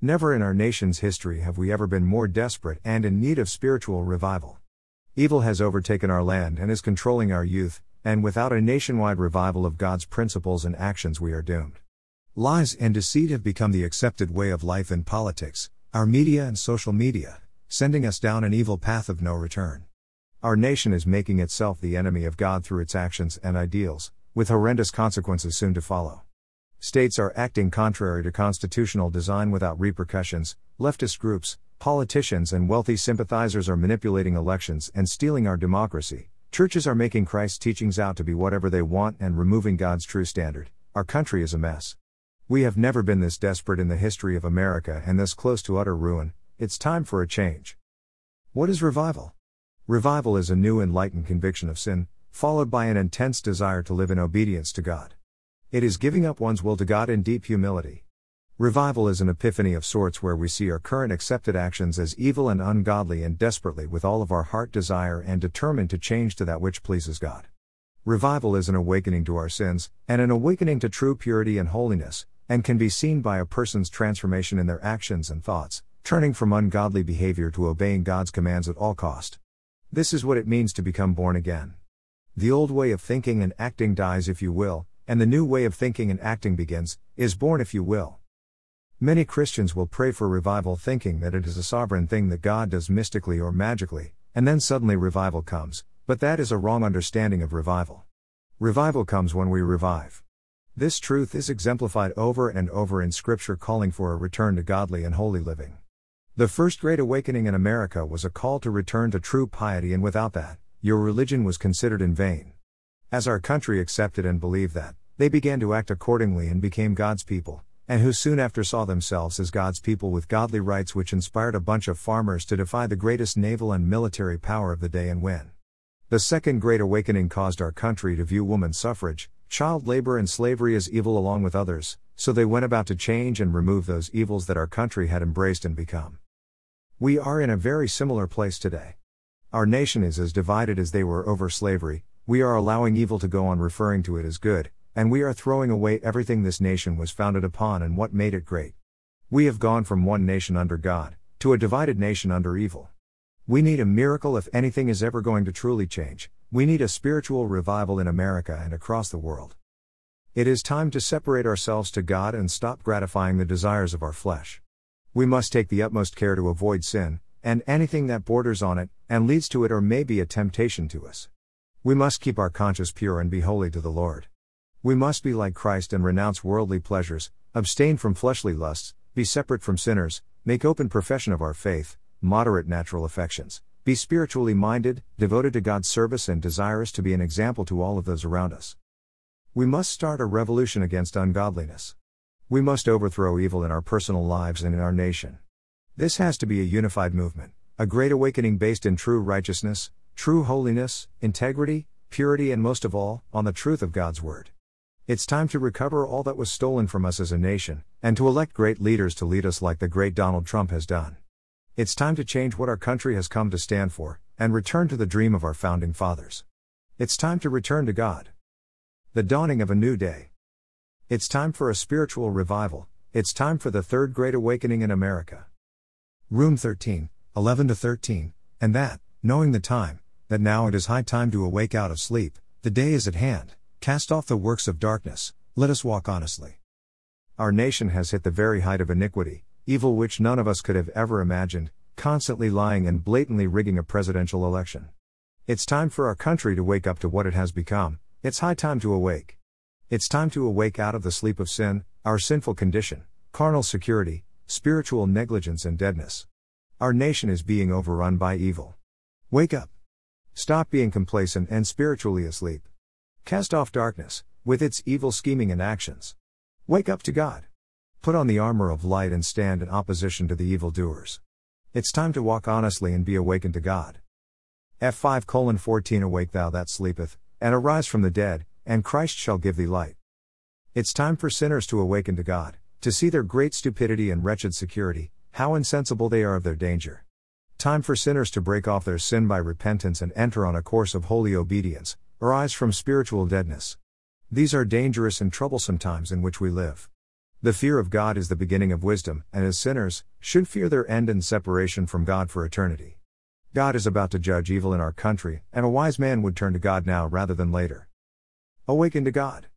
Never in our nation's history have we ever been more desperate and in need of spiritual revival. Evil has overtaken our land and is controlling our youth, and without a nationwide revival of God's principles and actions, we are doomed. Lies and deceit have become the accepted way of life in politics, our media, and social media, sending us down an evil path of no return. Our nation is making itself the enemy of God through its actions and ideals, with horrendous consequences soon to follow. States are acting contrary to constitutional design without repercussions, leftist groups, politicians, and wealthy sympathizers are manipulating elections and stealing our democracy, churches are making Christ's teachings out to be whatever they want and removing God's true standard. Our country is a mess. We have never been this desperate in the history of America and this close to utter ruin, it's time for a change. What is revival? Revival is a new enlightened conviction of sin, followed by an intense desire to live in obedience to God. It is giving up one's will to God in deep humility. Revival is an epiphany of sorts where we see our current accepted actions as evil and ungodly and desperately with all of our heart desire and determined to change to that which pleases God. Revival is an awakening to our sins, and an awakening to true purity and holiness, and can be seen by a person's transformation in their actions and thoughts, turning from ungodly behavior to obeying God's commands at all cost. This is what it means to become born again. The old way of thinking and acting dies if you will, and the new way of thinking and acting begins, is born if you will. Many Christians will pray for revival thinking that it is a sovereign thing that God does mystically or magically, and then suddenly revival comes, but that is a wrong understanding of revival. Revival comes when we revive. This truth is exemplified over and over in Scripture calling for a return to godly and holy living. The first great awakening in America was a call to return to true piety, and without that, your religion was considered in vain. As our country accepted and believed that, they began to act accordingly and became God's people, and who soon after saw themselves as God's people with godly rights, which inspired a bunch of farmers to defy the greatest naval and military power of the day and win. The Second Great Awakening caused our country to view woman suffrage, child labor, and slavery as evil along with others, so they went about to change and remove those evils that our country had embraced and become. We are in a very similar place today. Our nation is as divided as they were over slavery, we are allowing evil to go on referring to it as good, and we are throwing away everything this nation was founded upon and what made it great. We have gone from one nation under God, to a divided nation under evil. We need a miracle if anything is ever going to truly change, we need a spiritual revival in America and across the world. It is time to separate ourselves to God and stop gratifying the desires of our flesh. We must take the utmost care to avoid sin, and anything that borders on it, and leads to it or may be a temptation to us. We must keep our conscience pure and be holy to the Lord. We must be like Christ and renounce worldly pleasures, abstain from fleshly lusts, be separate from sinners, make open profession of our faith, moderate natural affections, be spiritually minded, devoted to God's service, and desirous to be an example to all of those around us. We must start a revolution against ungodliness. We must overthrow evil in our personal lives and in our nation. This has to be a unified movement, a great awakening based in true righteousness, true holiness, integrity, purity, and most of all, on the truth of God's Word. It's time to recover all that was stolen from us as a nation, and to elect great leaders to lead us like the great Donald Trump has done. It's time to change what our country has come to stand for, and return to the dream of our founding fathers. It's time to return to God. The dawning of a new day. It's time for a spiritual revival, it's time for the third great awakening in America. Room 13, 11 to 13, and that, knowing the time, that now it is high time to awake out of sleep, the day is at hand, cast off the works of darkness, let us walk honestly. Our nation has hit the very height of iniquity, evil which none of us could have ever imagined, constantly lying and blatantly rigging a presidential election. It's time for our country to wake up to what it has become, it's high time to awake. It's time to awake out of the sleep of sin, our sinful condition, carnal security, spiritual negligence, and deadness. Our nation is being overrun by evil. Wake up. Stop being complacent and spiritually asleep. Cast off darkness, with its evil scheming and actions. Wake up to God. Put on the armor of light and stand in opposition to the evildoers. It's time to walk honestly and be awakened to God. F5 colon 14 Awake thou that sleepeth, and arise from the dead, and Christ shall give thee light. It's time for sinners to awaken to God, to see their great stupidity and wretched security, how insensible they are of their danger. Time for sinners to break off their sin by repentance and enter on a course of holy obedience, arise from spiritual deadness. These are dangerous and troublesome times in which we live. The fear of God is the beginning of wisdom, and as sinners, should fear their end and separation from God for eternity. God is about to judge evil in our country, and a wise man would turn to God now rather than later. Awaken to God.